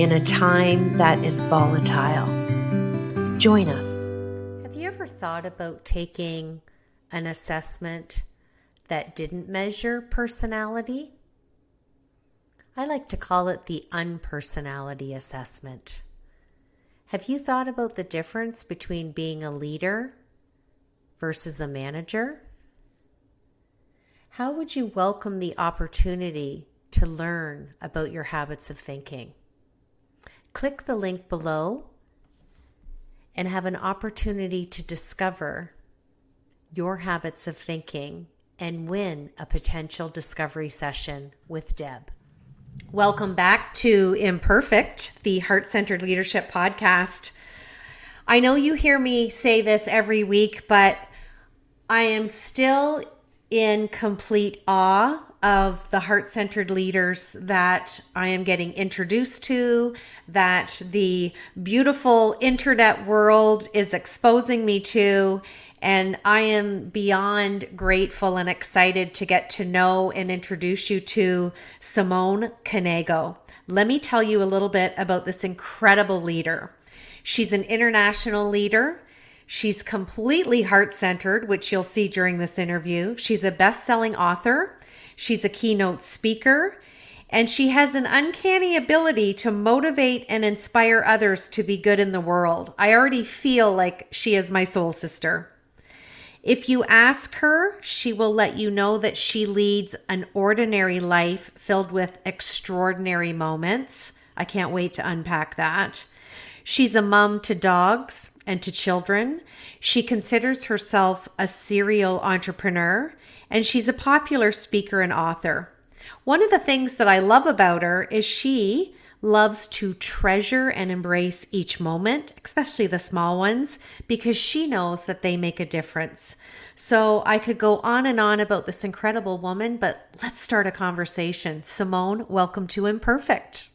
in a time that is volatile? Join us. Have you ever thought about taking an assessment that didn't measure personality? I like to call it the unpersonality assessment. Have you thought about the difference between being a leader versus a manager? How would you welcome the opportunity to learn about your habits of thinking? Click the link below and have an opportunity to discover your habits of thinking and win a potential discovery session with Deb. Welcome back to Imperfect, the Heart Centered Leadership Podcast. I know you hear me say this every week, but I am still in complete awe of the heart centered leaders that I am getting introduced to, that the beautiful internet world is exposing me to. And I am beyond grateful and excited to get to know and introduce you to Simone Knego. Let me tell you a little bit about this incredible leader. She's an international leader. She's completely heart centered, which you'll see during this interview. She's a best selling author. She's a keynote speaker. And she has an uncanny ability to motivate and inspire others to be good in the world. I already feel like she is my soul sister. If you ask her, she will let you know that she leads an ordinary life filled with extraordinary moments. I can't wait to unpack that. She's a mom to dogs and to children. She considers herself a serial entrepreneur and she's a popular speaker and author. One of the things that I love about her is she loves to treasure and embrace each moment, especially the small ones, because she knows that they make a difference. So I could go on and on about this incredible woman, but let's start a conversation. Simone, welcome to Imperfect.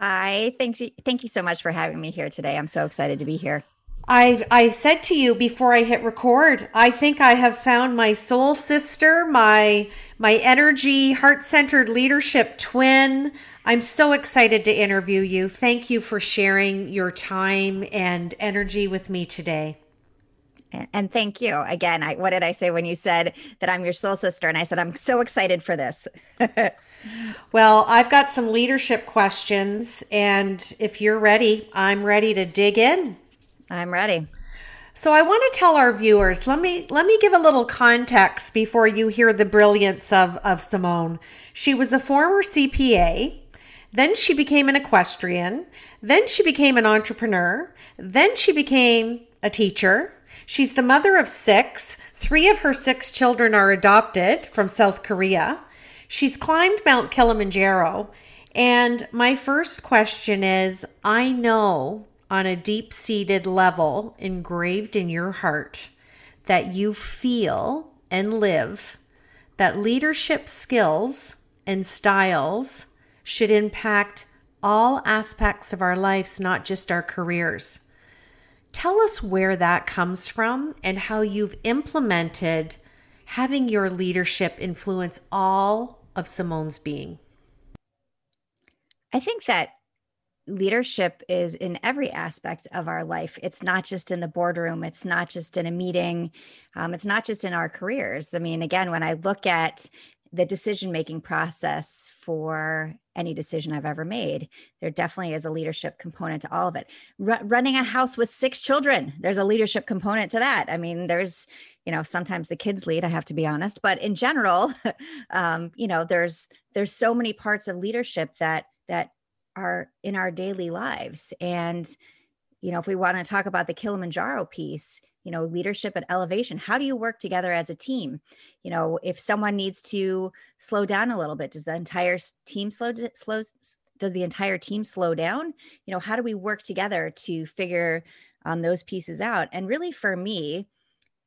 Hi, thank you, Thank you so much for having me here today. I'm so excited to be here. I I said to you before I hit record, I think I have found my soul sister, my my energy heart-centered leadership twin. I'm so excited to interview you. Thank you for sharing your time and energy with me today. And, thank you again. I, what did I say when you said that I'm your soul sister? And I said I'm so excited for this. well, I've got some leadership questions, and if you're ready, I'm ready to dig in. I'm ready. So I want to tell our viewers, let me let me give a little context before you hear the brilliance of, of Simone. She was a former CPA, then she became an equestrian, then she became an entrepreneur, then she became a teacher. She's the mother of six. Three of her six children are adopted from South Korea. She's climbed Mount Kilimanjaro. And my first question is I know on a deep seated level engraved in your heart that you feel and live that leadership skills and styles should impact all aspects of our lives, not just our careers. Tell us where that comes from and how you've implemented having your leadership influence all of Simone's being. I think that leadership is in every aspect of our life. It's not just in the boardroom, it's not just in a meeting, um, it's not just in our careers. I mean, again, when I look at the decision making process for any decision I've ever made. There definitely is a leadership component to all of it. R- running a house with six children, there's a leadership component to that. I mean, there's, you know, sometimes the kids lead. I have to be honest, but in general, um, you know, there's there's so many parts of leadership that that are in our daily lives. And, you know, if we want to talk about the Kilimanjaro piece, you know, leadership and elevation, how do you work together as a team? You know, if someone needs to slow down a little bit, does the entire team slow slows does the entire team slow down you know how do we work together to figure um, those pieces out and really for me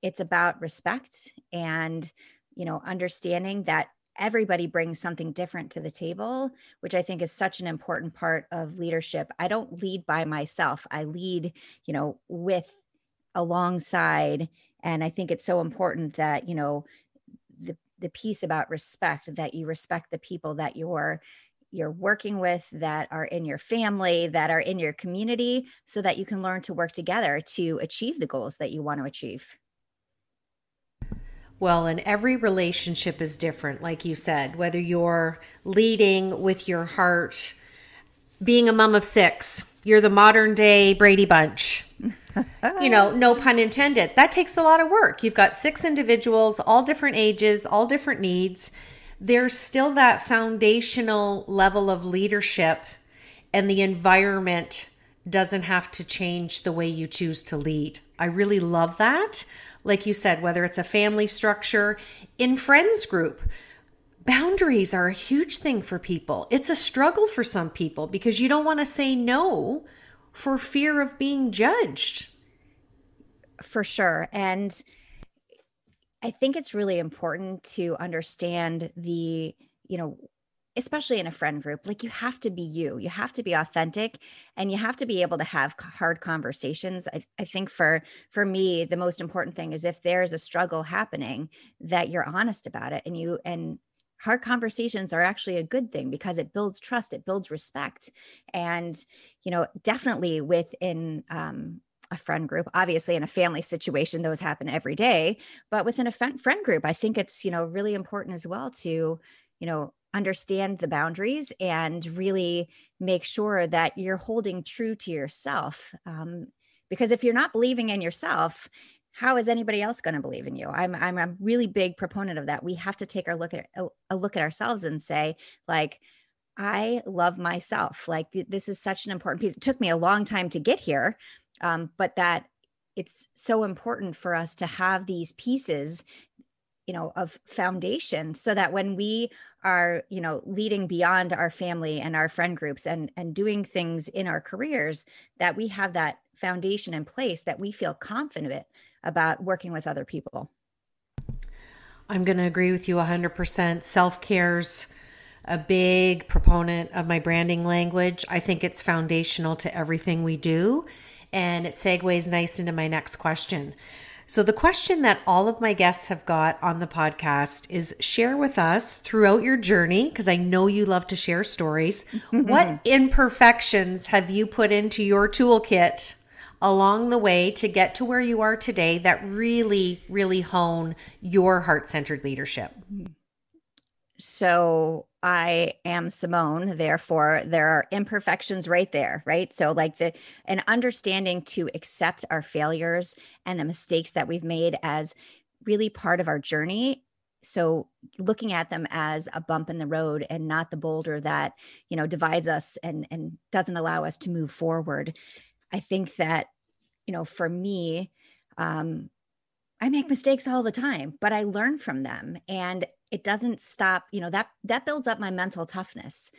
it's about respect and you know understanding that everybody brings something different to the table which i think is such an important part of leadership. I don't lead by myself. I lead you know with alongside and i think it's so important that you know the the piece about respect that you respect the people that you're you're working with that are in your family that are in your community so that you can learn to work together to achieve the goals that you want to achieve well, and every relationship is different, like you said, whether you're leading with your heart, being a mom of six, you're the modern day Brady Bunch. you know, no pun intended. That takes a lot of work. You've got six individuals, all different ages, all different needs. There's still that foundational level of leadership, and the environment doesn't have to change the way you choose to lead. I really love that. Like you said, whether it's a family structure, in friends group, boundaries are a huge thing for people. It's a struggle for some people because you don't want to say no for fear of being judged. For sure. And I think it's really important to understand the, you know, especially in a friend group, like you have to be you, you have to be authentic and you have to be able to have hard conversations. I, I think for, for me, the most important thing is if there's a struggle happening that you're honest about it and you, and hard conversations are actually a good thing because it builds trust, it builds respect. And, you know, definitely within, um, a friend group obviously in a family situation those happen every day but within a friend group i think it's you know really important as well to you know understand the boundaries and really make sure that you're holding true to yourself. Um, because if you're not believing in yourself, how is anybody else going to believe in you? I'm I'm a really big proponent of that. We have to take a look at a, look at ourselves and say, like, I love myself. Like th- this is such an important piece. It took me a long time to get here, um, but that it's so important for us to have these pieces you know of foundation so that when we are you know leading beyond our family and our friend groups and and doing things in our careers that we have that foundation in place that we feel confident about working with other people. I'm going to agree with you 100% self-care's a big proponent of my branding language. I think it's foundational to everything we do and it segues nice into my next question so, the question that all of my guests have got on the podcast is share with us throughout your journey, because I know you love to share stories. what imperfections have you put into your toolkit along the way to get to where you are today that really, really hone your heart centered leadership? So, I am Simone, therefore there are imperfections right there, right? So like the an understanding to accept our failures and the mistakes that we've made as really part of our journey. So looking at them as a bump in the road and not the boulder that, you know, divides us and and doesn't allow us to move forward. I think that, you know, for me, um, I make mistakes all the time, but I learn from them. And it doesn't stop you know that that builds up my mental toughness.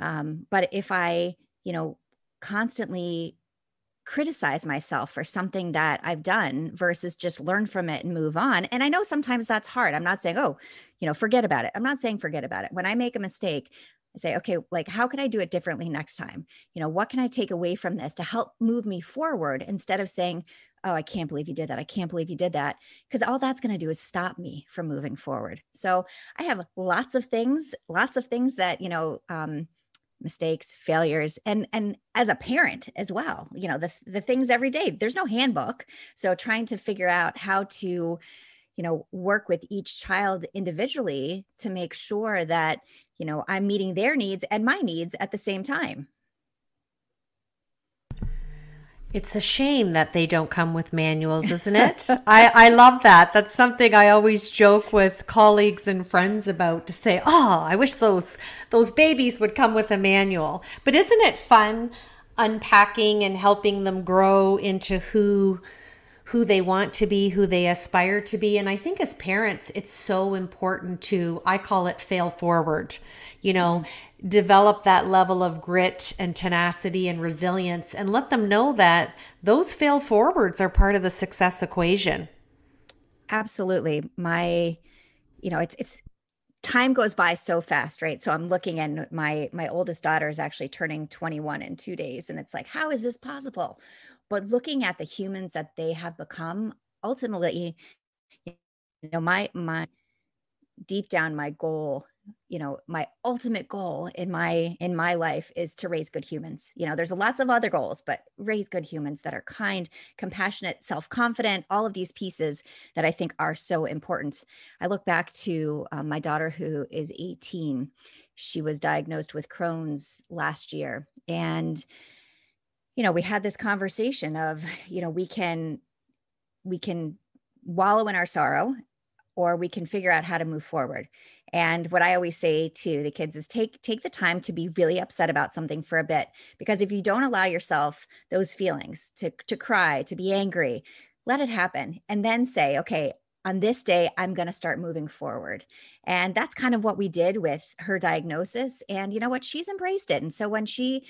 Um, but if i you know constantly criticize myself for something that i've done versus just learn from it and move on and i know sometimes that's hard. I'm not saying oh you know forget about it. I'm not saying forget about it. When i make a mistake I say, okay, like how can I do it differently next time? You know, what can I take away from this to help move me forward? Instead of saying, oh, I can't believe you did that. I can't believe you did that. Because all that's going to do is stop me from moving forward. So I have lots of things, lots of things that, you know, um, mistakes failures and and as a parent as well you know the the things every day there's no handbook so trying to figure out how to you know work with each child individually to make sure that you know i'm meeting their needs and my needs at the same time it's a shame that they don't come with manuals, isn't it? I, I love that. That's something I always joke with colleagues and friends about to say, oh, I wish those those babies would come with a manual. But isn't it fun unpacking and helping them grow into who who they want to be, who they aspire to be. And I think as parents, it's so important to, I call it fail forward, you know, mm-hmm. develop that level of grit and tenacity and resilience and let them know that those fail forwards are part of the success equation. Absolutely. My, you know, it's, it's, time goes by so fast right so i'm looking and my my oldest daughter is actually turning 21 in 2 days and it's like how is this possible but looking at the humans that they have become ultimately you know my my deep down my goal you know my ultimate goal in my in my life is to raise good humans. You know there's lots of other goals but raise good humans that are kind compassionate self-confident all of these pieces that i think are so important. I look back to um, my daughter who is 18 she was diagnosed with crohn's last year and you know we had this conversation of you know we can we can wallow in our sorrow or we can figure out how to move forward and what I always say to the kids is take take the time to be really upset about something for a bit because if you don't allow yourself those feelings to to cry, to be angry, let it happen and then say, okay, on this day I'm going to start moving forward. And that's kind of what we did with her diagnosis and you know what, she's embraced it. And so when she,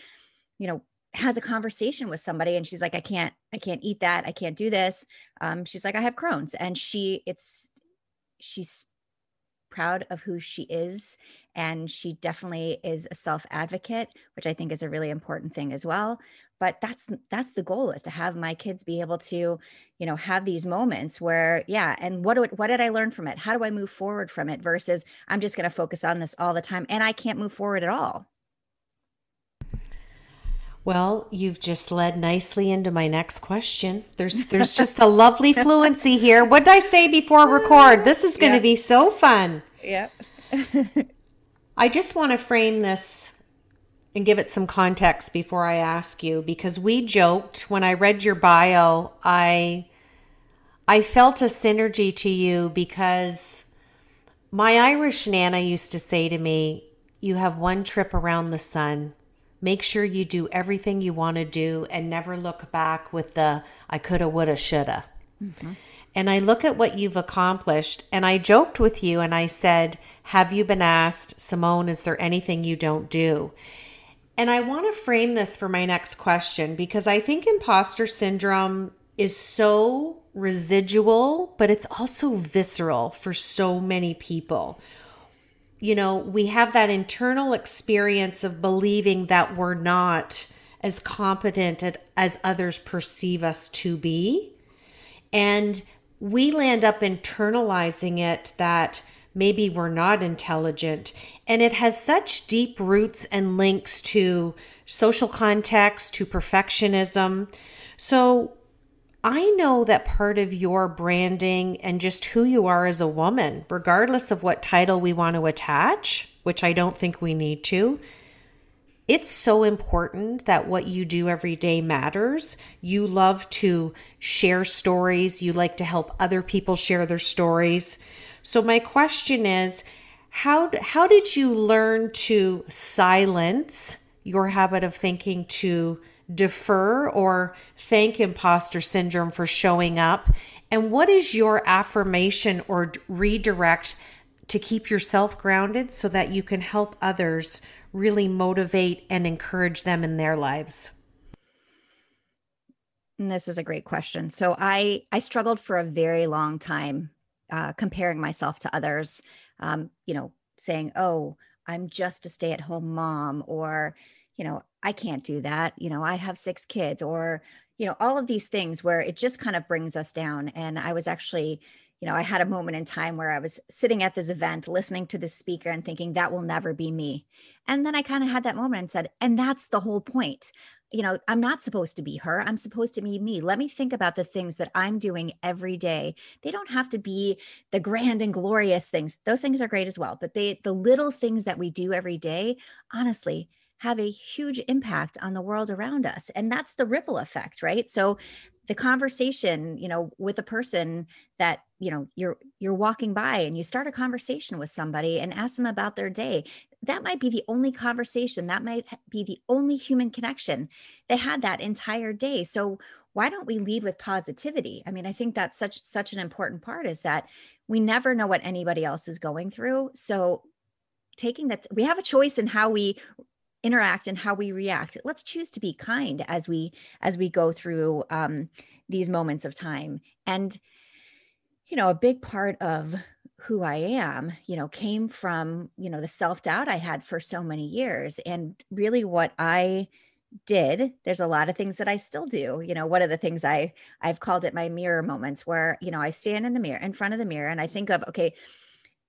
you know, has a conversation with somebody and she's like i can't i can't eat that. I can't do this. Um, she's like i have crohn's. And she it's she's proud of who she is. And she definitely is a self advocate which i think is a really important thing as well. But that's that's the goal is to have my kids be able to you know have these moments where yeah and what do, what did i learn from it? How do i move forward from it versus i'm just going to focus on this all the time and i can't move forward at all well, you've just led nicely into my next question. There's there's just a lovely fluency here. What did I say before record? This is going to be so fun. Yep. I just want to frame this and give it some context before I ask you because we joked when I read your bio, I I felt a synergy to you because my Irish nana used to say to me, "You have one trip around the sun." Make sure you do everything you want to do and never look back with the I coulda, woulda, shoulda. Mm-hmm. And I look at what you've accomplished, and I joked with you and I said, Have you been asked, Simone, is there anything you don't do? And I want to frame this for my next question because I think imposter syndrome is so residual, but it's also visceral for so many people you know, we have that internal experience of believing that we're not as competent as others perceive us to be. And we land up internalizing it that maybe we're not intelligent. And it has such deep roots and links to social context, to perfectionism. So I know that part of your branding and just who you are as a woman, regardless of what title we want to attach, which I don't think we need to, it's so important that what you do every day matters. You love to share stories, you like to help other people share their stories. So my question is, how how did you learn to silence your habit of thinking to defer or thank imposter syndrome for showing up? And what is your affirmation or redirect to keep yourself grounded so that you can help others really motivate and encourage them in their lives? And this is a great question. So I I struggled for a very long time uh, comparing myself to others. Um, you know, saying, "Oh, I'm just a stay-at-home mom," or you know, I can't do that. You know, I have six kids, or, you know, all of these things where it just kind of brings us down. And I was actually, you know, I had a moment in time where I was sitting at this event, listening to this speaker and thinking, that will never be me. And then I kind of had that moment and said, and that's the whole point. You know, I'm not supposed to be her. I'm supposed to be me. Let me think about the things that I'm doing every day. They don't have to be the grand and glorious things. Those things are great as well. But they, the little things that we do every day, honestly, have a huge impact on the world around us. And that's the ripple effect, right? So the conversation you know with a person that you know you're you're walking by and you start a conversation with somebody and ask them about their day that might be the only conversation that might be the only human connection they had that entire day so why don't we lead with positivity i mean i think that's such such an important part is that we never know what anybody else is going through so taking that we have a choice in how we interact and how we react. Let's choose to be kind as we as we go through um, these moments of time. And you know a big part of who i am you know came from you know the self-doubt i had for so many years. And really what i did there's a lot of things that i still do. You know one of the things i i've called it my mirror moments where you know i stand in the mirror in front of the mirror and i think of okay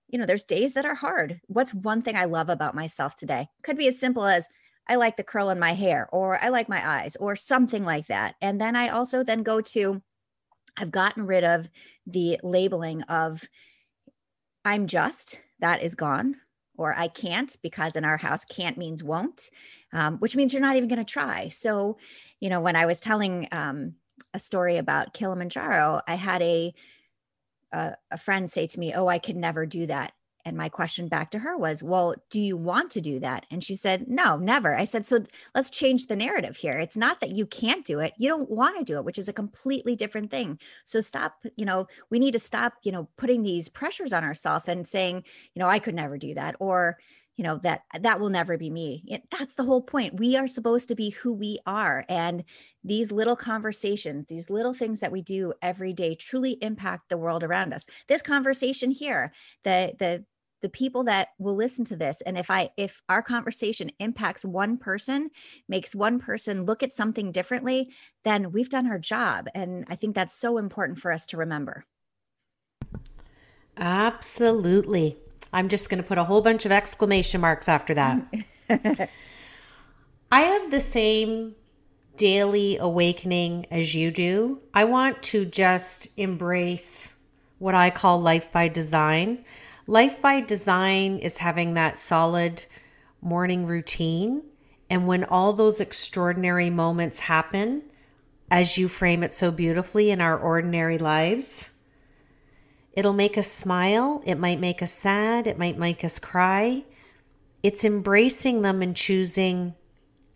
you know, there's days that are hard. What's one thing I love about myself today? Could be as simple as I like the curl in my hair or I like my eyes or something like that. And then I also then go to I've gotten rid of the labeling of I'm just, that is gone, or I can't, because in our house, can't means won't, um, which means you're not even going to try. So, you know, when I was telling um, a story about Kilimanjaro, I had a a, a friend say to me, Oh, I could never do that. And my question back to her was, Well, do you want to do that? And she said, No, never. I said, So let's change the narrative here. It's not that you can't do it, you don't want to do it, which is a completely different thing. So stop, you know, we need to stop, you know, putting these pressures on ourselves and saying, you know, I could never do that. Or, you know that that will never be me. It, that's the whole point. We are supposed to be who we are and these little conversations these little things that we do every day truly impact the world around us. This conversation here the the the people that will listen to this and if i if our conversation impacts one person makes one person look at something differently then we've done our job and i think that's so important for us to remember. Absolutely I'm just going to put a whole bunch of exclamation marks after that. I have the same daily awakening as you do. I want to just embrace what I call life by design. Life by design is having that solid morning routine. And when all those extraordinary moments happen, as you frame it so beautifully in our ordinary lives, It'll make us smile. It might make us sad. It might make us cry. It's embracing them and choosing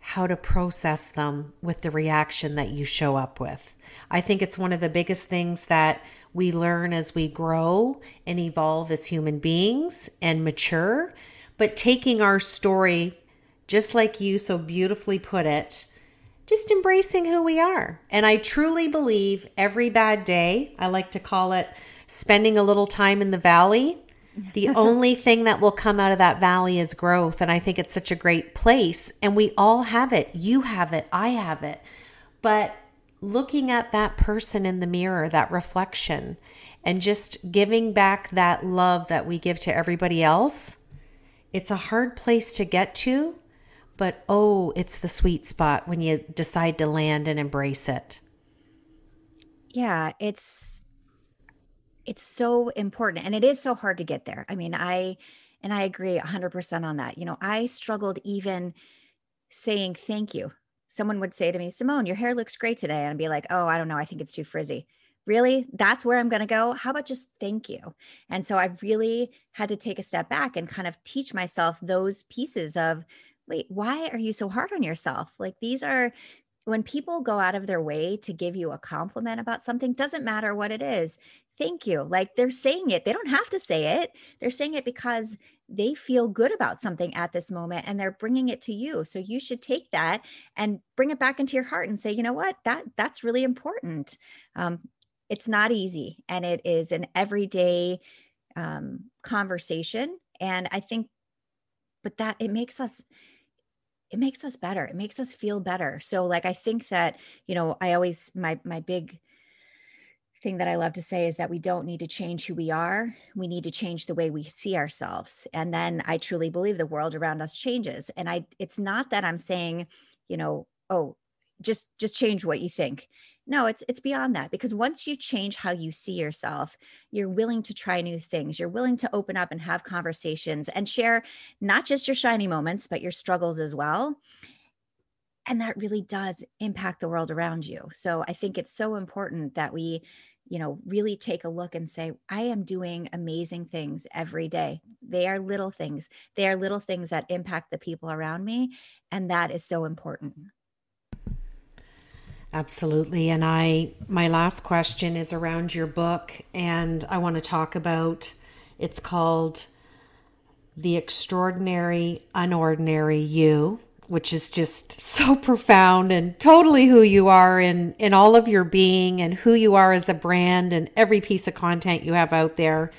how to process them with the reaction that you show up with. I think it's one of the biggest things that we learn as we grow and evolve as human beings and mature. But taking our story, just like you so beautifully put it, just embracing who we are. And I truly believe every bad day, I like to call it spending a little time in the valley, the only thing that will come out of that valley is growth. And I think it's such a great place. And we all have it. You have it. I have it. But looking at that person in the mirror, that reflection, and just giving back that love that we give to everybody else, it's a hard place to get to. But oh, it's the sweet spot when you decide to land and embrace it. Yeah, it's it's so important and it is so hard to get there. I mean, I and I agree 100% on that. You know, I struggled even saying thank you. Someone would say to me, "Simone, your hair looks great today." And I'd be like, "Oh, I don't know, I think it's too frizzy." Really? That's where I'm going to go? How about just thank you? And so I've really had to take a step back and kind of teach myself those pieces of wait, why are you so hard on yourself? Like these are when people go out of their way to give you a compliment about something doesn't matter what it is thank you. Like they're saying it they don't have to say it. They're saying it because they feel good about something at this moment and they're bringing it to you. So you should take that and bring it back into your heart and say you know what? That that's really important. Um, it's not easy and it is an everyday um, conversation and i think but that it makes us it makes us better it makes us feel better. So like i think that you know i always my my big thing that i love to say is that we don't need to change who we are. We need to change the way we see ourselves. And then i truly believe the world around us changes. And i it's not that i'm saying you know oh just just change what you think no it's it's beyond that because once you change how you see yourself you're willing to try new things you're willing to open up and have conversations and share not just your shiny moments but your struggles as well. And that really does impact the world around you. So i think it's so important that we you know really take a look and say i am doing amazing things every day. They are little things. They are little things that impact the people around me and that is so important absolutely and i my last question is around your book and i want to talk about it's called the extraordinary unordinary you which is just so profound and totally who you are in in all of your being and who you are as a brand and every piece of content you have out there.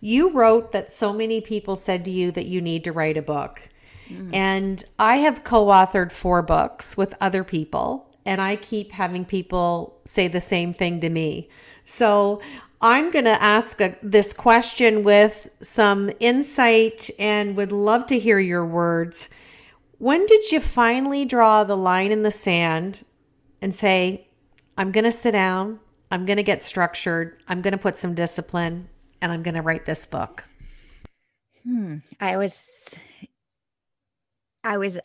You wrote that so many people said to you that you need to write a book. Mm. And I have co-authored four books with other people and I keep having people say the same thing to me. So I'm going to ask a, this question with some insight and would love to hear your words. When did you finally draw the line in the sand and say, I'm going to sit down, I'm going to get structured, I'm going to put some discipline, and I'm going to write this book? Hmm. I was, I was,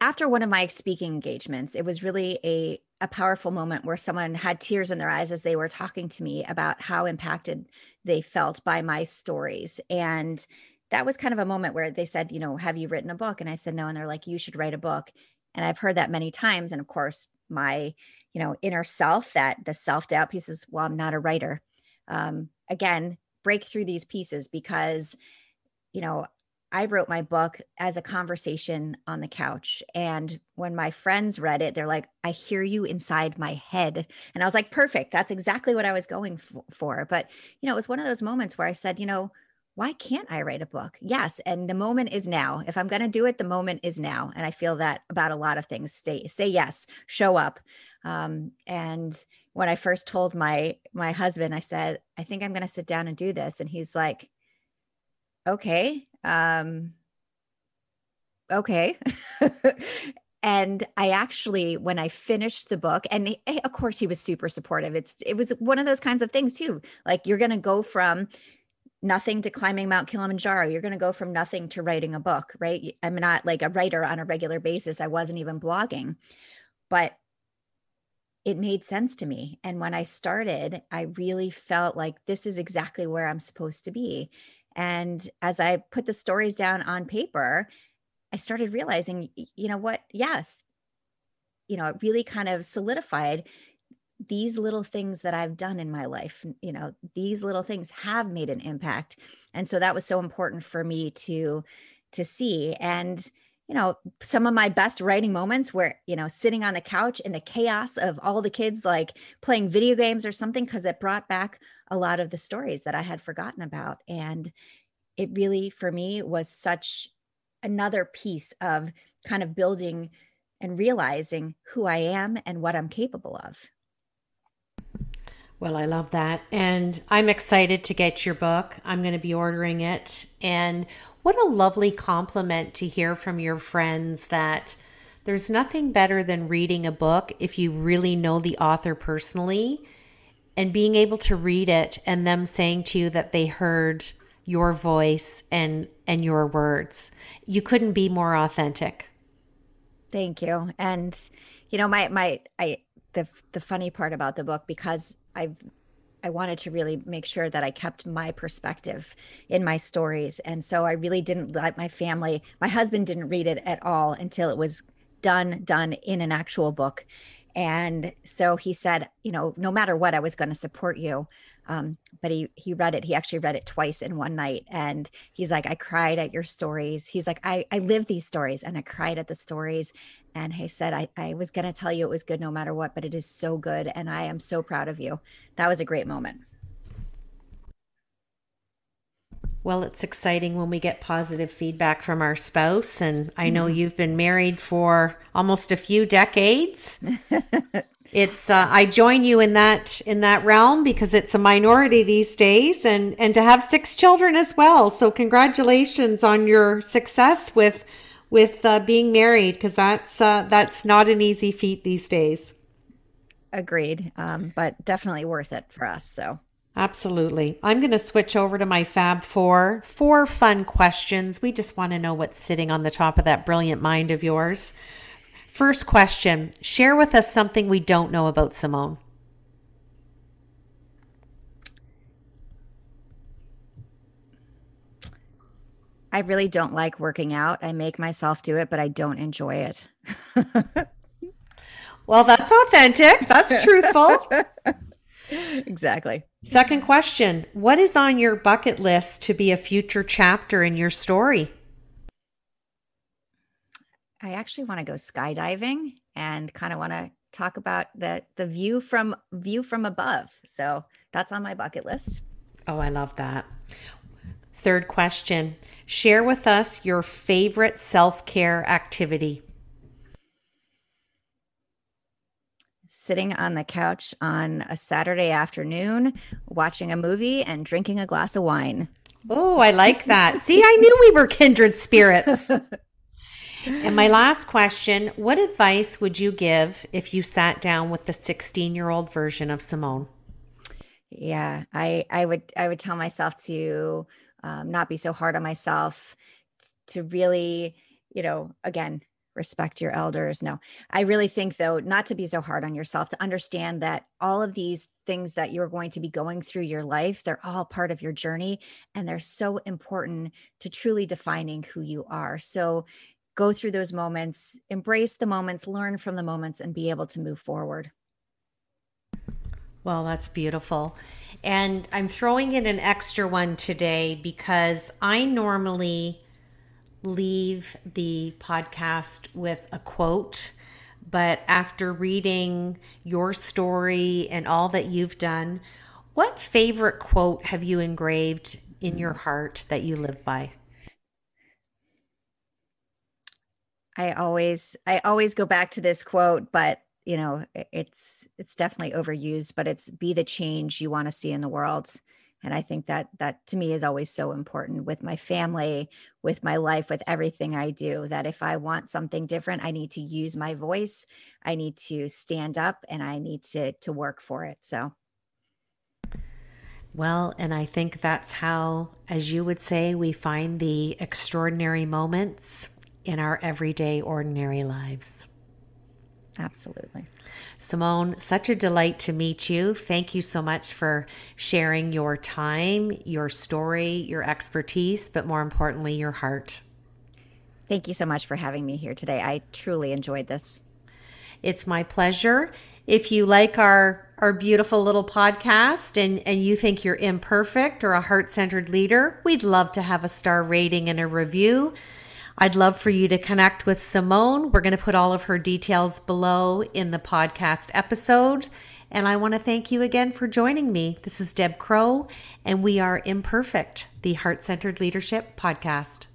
after one of my speaking engagements, it was really a, a powerful moment where someone had tears in their eyes as they were talking to me about how impacted they felt by my stories. And that was kind of a moment where they said, you know, have you written a book? And I said, no. And they're like, you should write a book. And I've heard that many times. And of course, my, you know, inner self, that the self doubt piece is, well, I'm not a writer. Um, again, break through these pieces because, you know, I wrote my book as a conversation on the couch. And when my friends read it, they're like, I hear you inside my head. And I was like, perfect. That's exactly what I was going for. But, you know, it was one of those moments where I said, you know, why can't I write a book? Yes. And the moment is now. If I'm going to do it, the moment is now. And I feel that about a lot of things. Stay, say yes, show up. Um, and when I first told my, my husband, I said, I think I'm going to sit down and do this. And he's like, okay. Um, okay. and i actually when i finished the book and he, of course he was super supportive it's it was one of those kinds of things too like you're going to go from nothing to climbing Mount Kilimanjaro. You're going to go from nothing to writing a book, right? I'm not like a writer on a regular basis. I wasn't even blogging, but it made sense to me. And when I started, I really felt like this is exactly where I'm supposed to be. And as I put the stories down on paper, I started realizing, you know what? Yes, you know, it really kind of solidified these little things that I've done in my life, you know, these little things have made an impact. And so that was so important for me to to see and you know some of my best writing moments were you know sitting on the couch in the chaos of all the kids like playing video games or something because it brought back a lot of the stories that i had forgotten about. And it really for me was such another piece of kind of building and realizing who i am and what i'm capable of well, I love that. And I'm excited to get your book. I'm going to be ordering it. And what a lovely compliment to hear from your friends that there's nothing better than reading a book if you really know the author personally and being able to read it and them saying to you that they heard your voice and and your words. You couldn't be more authentic. Thank you. And you know my my I the the funny part about the book because I've I wanted to really make sure that I kept my perspective in my stories. And so I really didn't let my family, my husband didn't read it at all until it was done, done in an actual book. And so he said, you know, no matter what, I was going to support you. Um, but he he read it. He actually read it twice in one night, and he's like, I cried at your stories. He's like, I I live these stories, and I cried at the stories, and he said, I, I was going to tell you it was good no matter what, but it is so good. And I am so proud of you. That was a great moment. Well, it's exciting when we get positive feedback from our spouse. And I know mm-hmm. you've been married for almost a few decades. it's uh, I join you in that in that realm because it's a minority these days, and and to have six children as well. So congratulations on your success with with uh, being married because that's uh, that's not an easy feat these days. Agreed, um, but definitely worth it for us. So absolutely, I'm going to switch over to my Fab Four. Four fun questions. We just want to know what's sitting on the top of that brilliant mind of yours. First question Share with us something we don't know about Simone. I really don't like working out. I make myself do it, but I don't enjoy it. well, that's authentic. That's truthful. exactly. Second question What is on your bucket list to be a future chapter in your story? I actually want to go skydiving and kind of want to talk about the the view from view from above. So that's on my bucket list. Oh, I love that. Third question Share with us your favorite self care activity. Sitting on the couch on a Saturday afternoon, watching a movie and drinking a glass of wine. Oh, I like that. See, I knew we were kindred spirits. and my last question What advice would you give if you sat down with the 16 year old version of Simone? Yeah, I, I would I would tell myself to um, not be so hard on myself, to really, you know, again, respect your elders. No, I really think, though, not to be so hard on yourself, to understand that all of these things that you're going to be going through your life, they're all part of your journey and they're so important to truly defining who you are. So, go through those moments, embrace the moments, learn from the moments, and be able to move forward. Well, that's beautiful. And I'm throwing in an extra one today because I normally leave the podcast with a quote. But after reading your story and all that you've done, what favorite quote have you engraved in your heart that you live by? I always I always go back to this quote, but you know it's it's definitely overused but it's be the change you want to see in the world. And i think that that to me is always so important with my family with my life with everything i do that if i want something different i need to use my voice i need to stand up and i need to to work for it so. Well, and I think that's how, as you would say, we find the extraordinary moments in our everyday, ordinary lives. Absolutely. Simone, such a delight to meet you. Thank you so much for sharing your time, your story, your expertise, but more importantly, your heart. Thank you so much for having me here today. I truly enjoyed this. It's my pleasure. If you like our our beautiful little podcast and and you think you're imperfect or a heart-centered leader, we'd love to have a star rating and a review. I'd love for you to connect with Simone. We're going to put all of her details below in the podcast episode. And I want to thank you again for joining me. This is Deb Crow, and we are Imperfect, the Heart Centered Leadership Podcast.